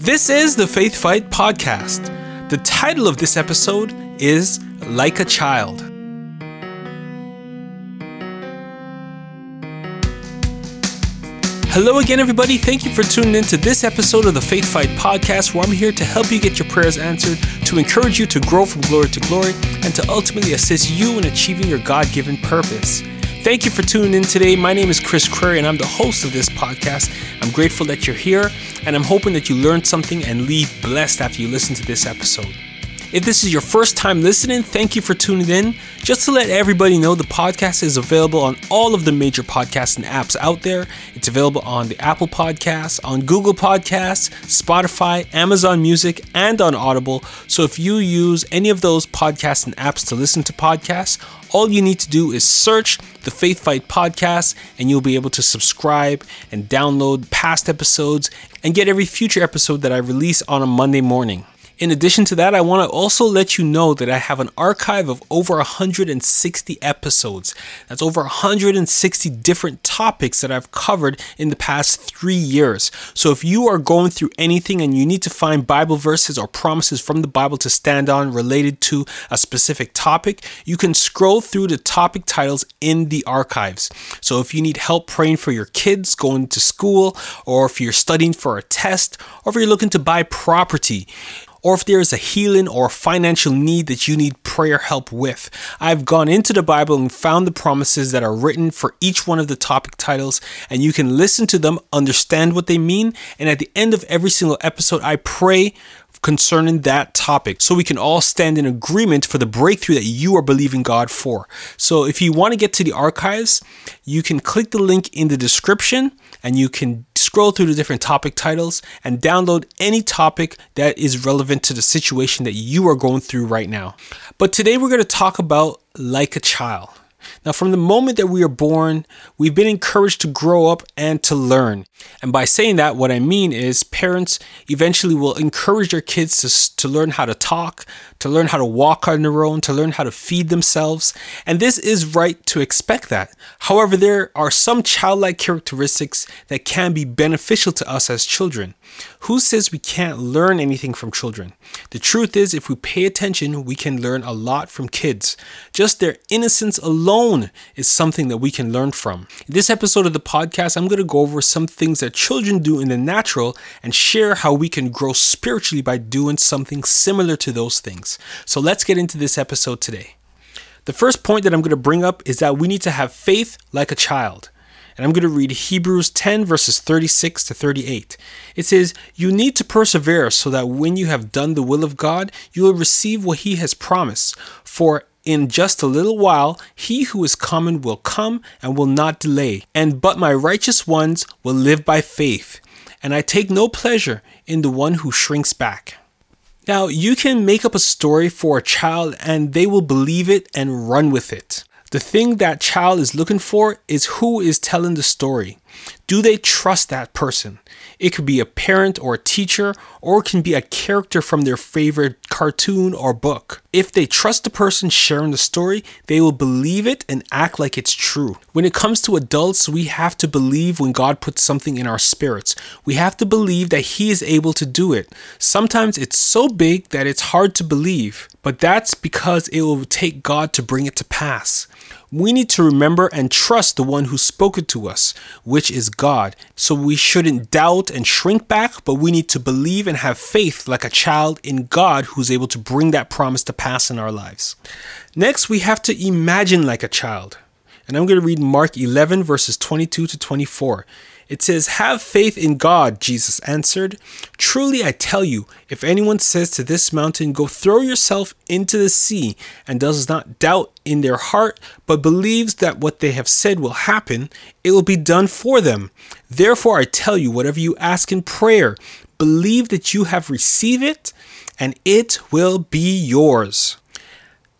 This is the Faith Fight Podcast. The title of this episode is Like a Child. Hello again, everybody. Thank you for tuning in to this episode of the Faith Fight Podcast, where I'm here to help you get your prayers answered, to encourage you to grow from glory to glory, and to ultimately assist you in achieving your God given purpose. Thank you for tuning in today. My name is Chris Creary, and I'm the host of this podcast. I'm grateful that you're here, and I'm hoping that you learned something and leave blessed after you listen to this episode. If this is your first time listening, thank you for tuning in. Just to let everybody know, the podcast is available on all of the major podcasting apps out there. It's available on the Apple Podcasts, on Google Podcasts, Spotify, Amazon Music, and on Audible. So if you use any of those podcasting apps to listen to podcasts, all you need to do is search the Faith Fight podcast and you'll be able to subscribe and download past episodes and get every future episode that I release on a Monday morning. In addition to that, I want to also let you know that I have an archive of over 160 episodes. That's over 160 different topics that I've covered in the past three years. So if you are going through anything and you need to find Bible verses or promises from the Bible to stand on related to a specific topic, you can scroll through the topic titles in the archives. So if you need help praying for your kids going to school, or if you're studying for a test, or if you're looking to buy property, or if there is a healing or financial need that you need prayer help with. I've gone into the Bible and found the promises that are written for each one of the topic titles, and you can listen to them, understand what they mean, and at the end of every single episode, I pray concerning that topic so we can all stand in agreement for the breakthrough that you are believing God for. So if you want to get to the archives, you can click the link in the description and you can scroll through the different topic titles and download any topic that is relevant to the situation that you are going through right now. But today we're going to talk about like a child. Now, from the moment that we are born, we've been encouraged to grow up and to learn. And by saying that, what I mean is parents eventually will encourage their kids to, to learn how to talk, to learn how to walk on their own, to learn how to feed themselves. And this is right to expect that. However, there are some childlike characteristics that can be beneficial to us as children. Who says we can't learn anything from children? The truth is, if we pay attention, we can learn a lot from kids. Just their innocence alone is something that we can learn from. In this episode of the podcast, I'm going to go over some things that children do in the natural and share how we can grow spiritually by doing something similar to those things. So let's get into this episode today. The first point that I'm going to bring up is that we need to have faith like a child. And I'm going to read Hebrews 10, verses 36 to 38. It says, You need to persevere so that when you have done the will of God, you will receive what He has promised. For in just a little while, he who is coming will come and will not delay. And but my righteous ones will live by faith. And I take no pleasure in the one who shrinks back. Now, you can make up a story for a child and they will believe it and run with it. The thing that child is looking for is who is telling the story. Do they trust that person? It could be a parent or a teacher, or it can be a character from their favorite cartoon or book. If they trust the person sharing the story, they will believe it and act like it's true. When it comes to adults, we have to believe when God puts something in our spirits. We have to believe that He is able to do it. Sometimes it's so big that it's hard to believe, but that's because it will take God to bring it to pass. We need to remember and trust the one who spoke it to us, which is God. So we shouldn't doubt and shrink back, but we need to believe and have faith like a child in God who's able to bring that promise to pass in our lives. Next, we have to imagine like a child. And I'm going to read Mark 11, verses 22 to 24. It says, Have faith in God, Jesus answered. Truly I tell you, if anyone says to this mountain, Go throw yourself into the sea, and does not doubt in their heart, but believes that what they have said will happen, it will be done for them. Therefore I tell you, whatever you ask in prayer, believe that you have received it, and it will be yours.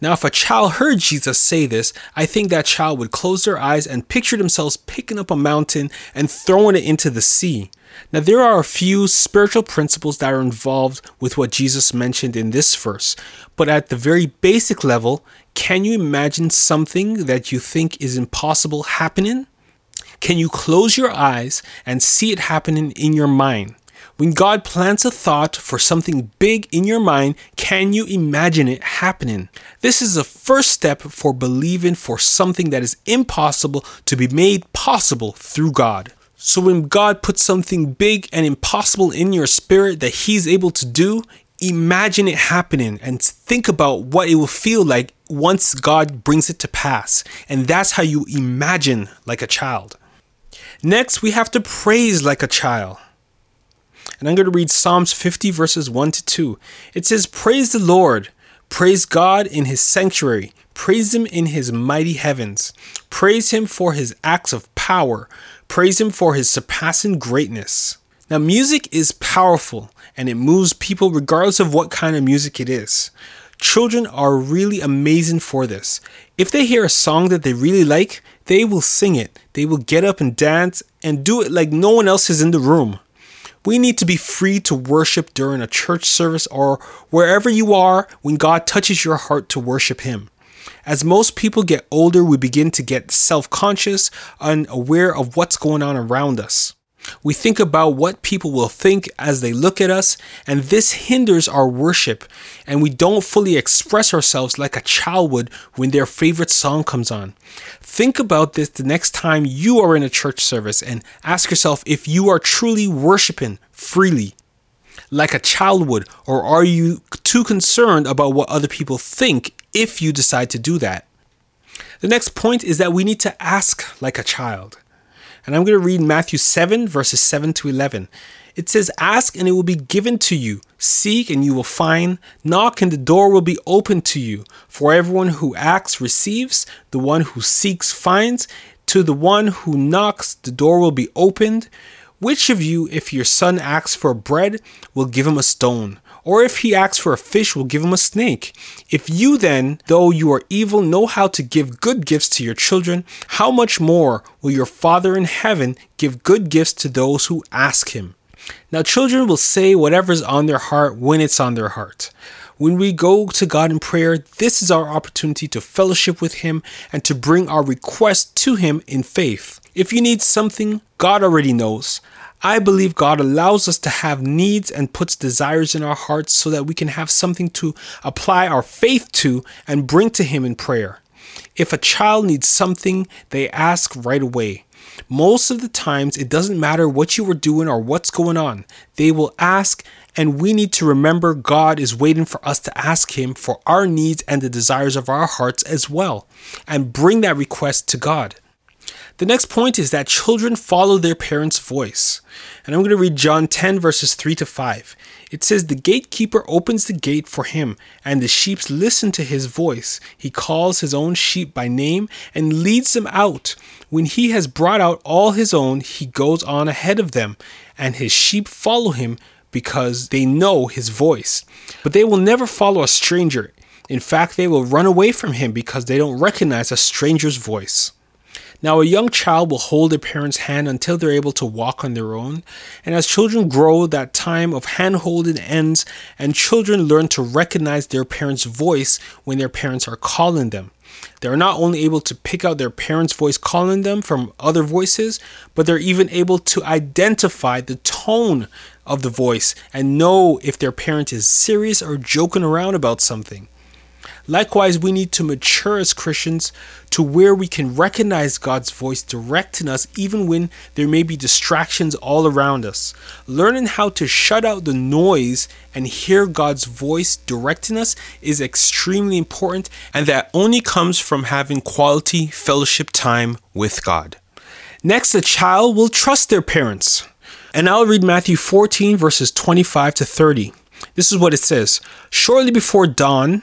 Now, if a child heard Jesus say this, I think that child would close their eyes and picture themselves picking up a mountain and throwing it into the sea. Now, there are a few spiritual principles that are involved with what Jesus mentioned in this verse, but at the very basic level, can you imagine something that you think is impossible happening? Can you close your eyes and see it happening in your mind? When God plants a thought for something big in your mind, can you imagine it happening? This is the first step for believing for something that is impossible to be made possible through God. So when God puts something big and impossible in your spirit that He's able to do, imagine it happening and think about what it will feel like once God brings it to pass. And that's how you imagine like a child. Next, we have to praise like a child. And I'm going to read Psalms 50, verses 1 to 2. It says, Praise the Lord, praise God in his sanctuary, praise him in his mighty heavens, praise him for his acts of power, praise him for his surpassing greatness. Now, music is powerful and it moves people regardless of what kind of music it is. Children are really amazing for this. If they hear a song that they really like, they will sing it. They will get up and dance and do it like no one else is in the room. We need to be free to worship during a church service or wherever you are when God touches your heart to worship Him. As most people get older, we begin to get self conscious, and unaware of what's going on around us. We think about what people will think as they look at us, and this hinders our worship, and we don't fully express ourselves like a child would when their favorite song comes on. Think about this the next time you are in a church service and ask yourself if you are truly worshiping freely like a child would, or are you too concerned about what other people think if you decide to do that? The next point is that we need to ask like a child. And I'm going to read Matthew 7, verses 7 to 11. It says, Ask and it will be given to you. Seek and you will find. Knock and the door will be opened to you. For everyone who acts receives, the one who seeks finds. To the one who knocks, the door will be opened. Which of you, if your son asks for bread, will give him a stone? Or if he asks for a fish, will give him a snake? If you then, though you are evil, know how to give good gifts to your children, how much more will your Father in heaven give good gifts to those who ask him? Now, children will say whatever's on their heart when it's on their heart. When we go to God in prayer, this is our opportunity to fellowship with Him and to bring our request to Him in faith. If you need something, God already knows. I believe God allows us to have needs and puts desires in our hearts so that we can have something to apply our faith to and bring to Him in prayer. If a child needs something, they ask right away. Most of the times, it doesn't matter what you were doing or what's going on. They will ask, and we need to remember God is waiting for us to ask Him for our needs and the desires of our hearts as well, and bring that request to God. The next point is that children follow their parents' voice. And I'm going to read John 10, verses 3 to 5. It says, The gatekeeper opens the gate for him, and the sheep listen to his voice. He calls his own sheep by name and leads them out. When he has brought out all his own, he goes on ahead of them, and his sheep follow him because they know his voice. But they will never follow a stranger. In fact, they will run away from him because they don't recognize a stranger's voice. Now, a young child will hold their parent's hand until they're able to walk on their own. And as children grow, that time of hand holding ends, and children learn to recognize their parents' voice when their parents are calling them. They're not only able to pick out their parents' voice calling them from other voices, but they're even able to identify the tone of the voice and know if their parent is serious or joking around about something. Likewise, we need to mature as Christians to where we can recognize God's voice directing us even when there may be distractions all around us. Learning how to shut out the noise and hear God's voice directing us is extremely important, and that only comes from having quality fellowship time with God. Next, a child will trust their parents. And I'll read Matthew 14, verses 25 to 30. This is what it says Shortly before dawn,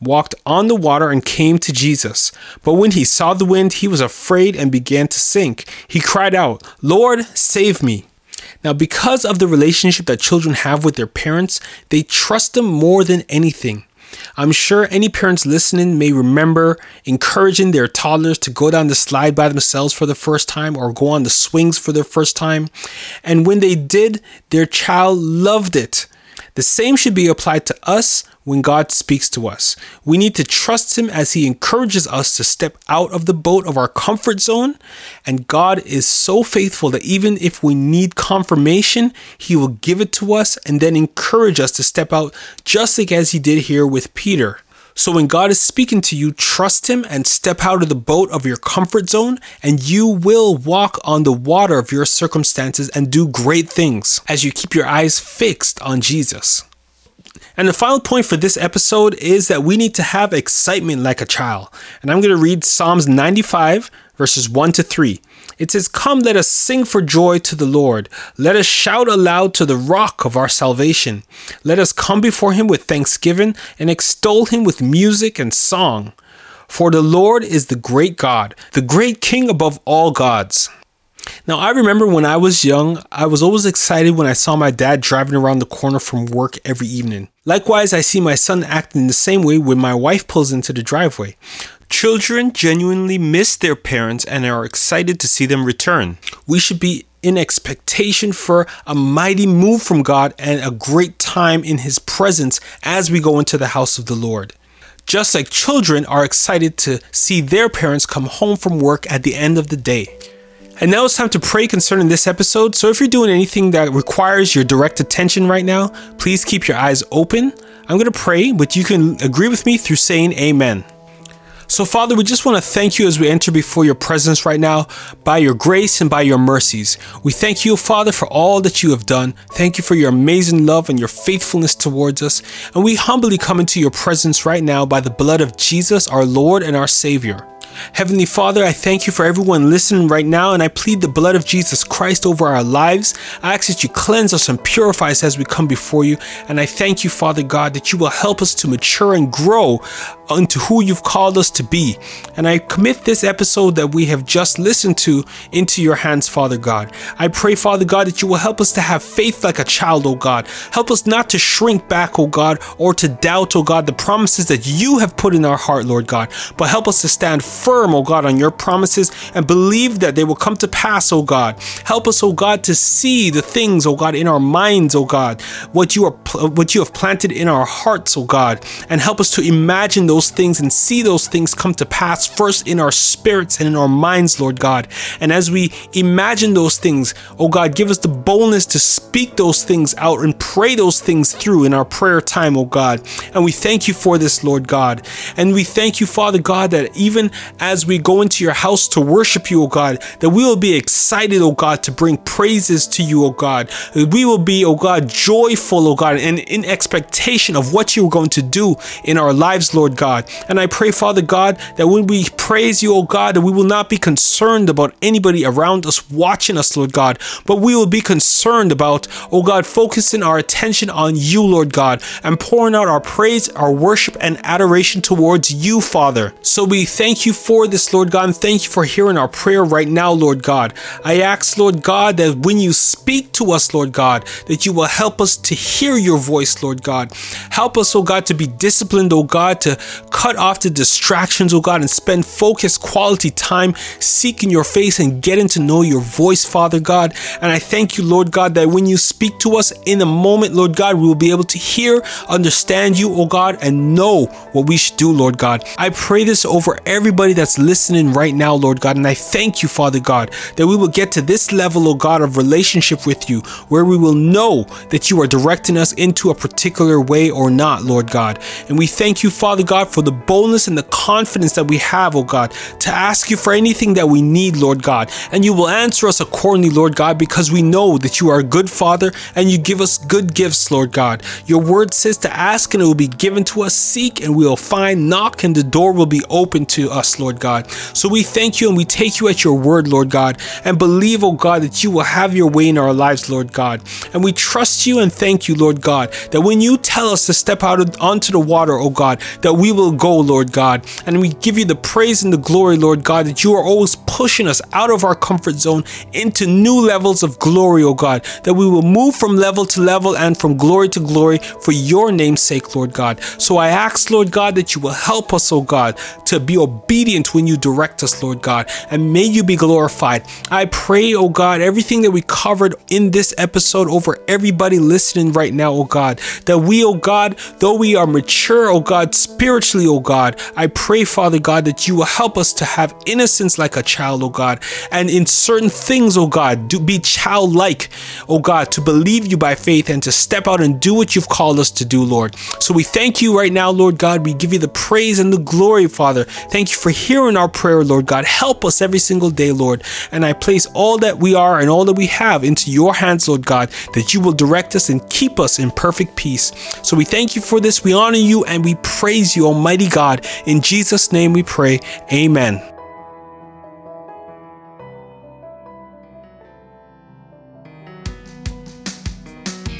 walked on the water, and came to Jesus. But when he saw the wind, he was afraid and began to sink. He cried out, Lord, save me. Now, because of the relationship that children have with their parents, they trust them more than anything. I'm sure any parents listening may remember encouraging their toddlers to go down the slide by themselves for the first time or go on the swings for the first time. And when they did, their child loved it. The same should be applied to us when God speaks to us. We need to trust Him as He encourages us to step out of the boat of our comfort zone. And God is so faithful that even if we need confirmation, He will give it to us and then encourage us to step out, just like as He did here with Peter. So when God is speaking to you, trust Him and step out of the boat of your comfort zone, and you will walk on the water of your circumstances and do great things as you keep your eyes fixed on Jesus. And the final point for this episode is that we need to have excitement like a child. And I'm going to read Psalms 95, verses 1 to 3. It says, Come, let us sing for joy to the Lord. Let us shout aloud to the rock of our salvation. Let us come before him with thanksgiving and extol him with music and song. For the Lord is the great God, the great King above all gods. Now, I remember when I was young, I was always excited when I saw my dad driving around the corner from work every evening. Likewise, I see my son acting the same way when my wife pulls into the driveway. Children genuinely miss their parents and are excited to see them return. We should be in expectation for a mighty move from God and a great time in His presence as we go into the house of the Lord. Just like children are excited to see their parents come home from work at the end of the day. And now it's time to pray concerning this episode. So if you're doing anything that requires your direct attention right now, please keep your eyes open. I'm going to pray, but you can agree with me through saying amen. So, Father, we just want to thank you as we enter before your presence right now by your grace and by your mercies. We thank you, Father, for all that you have done. Thank you for your amazing love and your faithfulness towards us. And we humbly come into your presence right now by the blood of Jesus, our Lord and our Savior. Heavenly Father, I thank you for everyone listening right now, and I plead the blood of Jesus Christ over our lives. I ask that you cleanse us and purify us as we come before you. And I thank you, Father God, that you will help us to mature and grow unto who you've called us to be. And I commit this episode that we have just listened to into your hands, Father God. I pray, Father God, that you will help us to have faith like a child, O God. Help us not to shrink back, O God, or to doubt, O God, the promises that you have put in our heart, Lord God, but help us to stand firm, oh God, on your promises and believe that they will come to pass, O God. Help us, O God, to see the things, O God, in our minds, O God, what you are what you have planted in our hearts, O God, and help us to imagine those things and see those things come to pass first in our spirits and in our minds, Lord God. And as we imagine those things, O God, give us the boldness to speak those things out and pray those things through in our prayer time, O God. And we thank you for this, Lord God. And we thank you, Father God, that even as we go into your house to worship you, O God, that we will be excited, O God, to bring praises to you, O God. We will be, O God, joyful, O God, and in expectation of what you are going to do in our lives, Lord God. God. And I pray, Father God, that when we praise you, O God, that we will not be concerned about anybody around us watching us, Lord God, but we will be concerned about, O God, focusing our attention on you, Lord God, and pouring out our praise, our worship, and adoration towards you, Father. So we thank you for this, Lord God, and thank you for hearing our prayer right now, Lord God. I ask, Lord God, that when you speak to us, Lord God, that you will help us to hear your voice, Lord God. Help us, oh God, to be disciplined, oh God, to cut off the distractions, oh God, and spend focused quality time seeking your face and getting to know your voice, Father God. And I thank you, Lord God, that when you speak to us in a moment, Lord God, we will be able to hear, understand you, oh God, and know what we should do, Lord God. I pray this over everybody that's listening right now, Lord God. And I thank you, Father God, that we will get to this level, oh God, of relationship with you where we will know that you are directing us into a particular way or not, Lord God. And we thank you, Father God, for the boldness and the confidence that we have, oh God, to ask you for anything that we need, Lord God. And you will answer us accordingly, Lord God, because we know that you are a good Father and you give us good gifts, Lord God. Your word says to ask and it will be given to us, seek and we will find, knock and the door will be open to us, Lord God. So we thank you and we take you at your word, Lord God, and believe, oh God, that you will have your way in our lives, Lord God. And we trust you and thank you, Lord God, that when you tell us to step out onto the water, oh God, that we will go, Lord God. And we give you the praise and the glory, Lord God, that you are always pushing us out of our comfort zone into new levels of glory, oh God, that we will move from level to level and from glory to glory for your name's sake, Lord God. So I ask, Lord God, that you will help us, oh God, to be obedient when you direct us, Lord God, and may you be glorified. I pray, oh God, everything that we covered in this episode over everybody listening right now, oh God, that we, oh God, though we are mature, oh God, spiritually, oh God, I pray, Father God, that you will help us to have innocence like a child, oh God, and in certain things, oh God, be childlike, oh God, to believe you by faith and to step out and do what you've called us to do, Lord. So we thank you right now, Lord God. We give you the praise and the glory, Father. Thank you for hearing our prayer, Lord God. Help us every single day, Lord. And I place all that we are and all that we have into your hands, Lord God, that you will direct us and keep us in perfect peace. So we thank you for this. We honor you and we praise you, Almighty God. In Jesus' name we pray. Amen.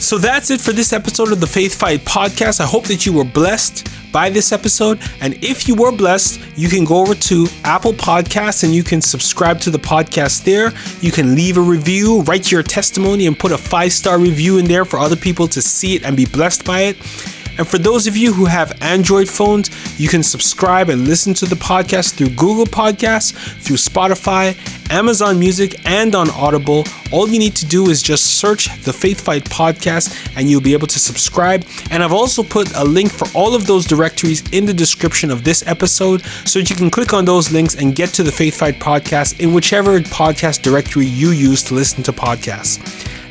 So that's it for this episode of the Faith Fight podcast. I hope that you were blessed by this episode. And if you were blessed, you can go over to Apple Podcasts and you can subscribe to the podcast there. You can leave a review, write your testimony, and put a five star review in there for other people to see it and be blessed by it. And for those of you who have Android phones, you can subscribe and listen to the podcast through Google Podcasts, through Spotify, Amazon Music, and on Audible. All you need to do is just search the Faith Fight podcast and you'll be able to subscribe. And I've also put a link for all of those directories in the description of this episode so that you can click on those links and get to the Faith Fight podcast in whichever podcast directory you use to listen to podcasts.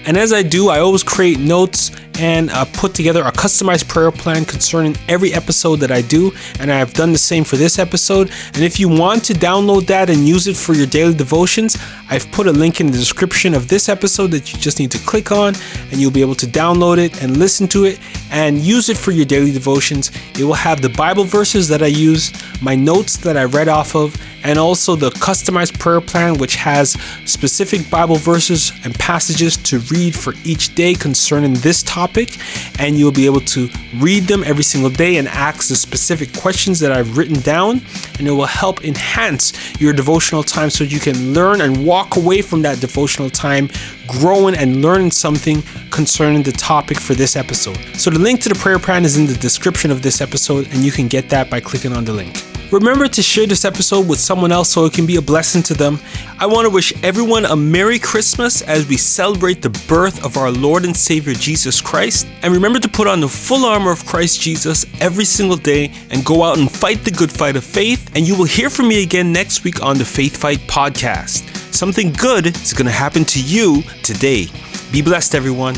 And as I do, I always create notes and uh, put together a customized prayer plan concerning every episode that I do. And I've done the same for this episode. And if you want to download that and use it for your daily devotions, I've put a link in the description of this episode that you just need to click on and you'll be able to download it and listen to it and use it for your daily devotions. It will have the Bible verses that I use, my notes that I read off of, and also the customized prayer plan, which has specific Bible verses and passages to read for each day concerning this topic. And you'll be able to read them every single day and ask the specific questions that I've written down. And it will help enhance your devotional time so you can learn and walk away from that devotional time growing and learning something concerning the topic for this episode. So, the link to the prayer plan is in the description of this episode, and you can get that by clicking on the link. Remember to share this episode with someone else so it can be a blessing to them. I want to wish everyone a Merry Christmas as we celebrate the birth of our Lord and Savior Jesus Christ. And remember to put on the full armor of Christ Jesus every single day and go out and fight the good fight of faith. And you will hear from me again next week on the Faith Fight podcast. Something good is going to happen to you today. Be blessed, everyone.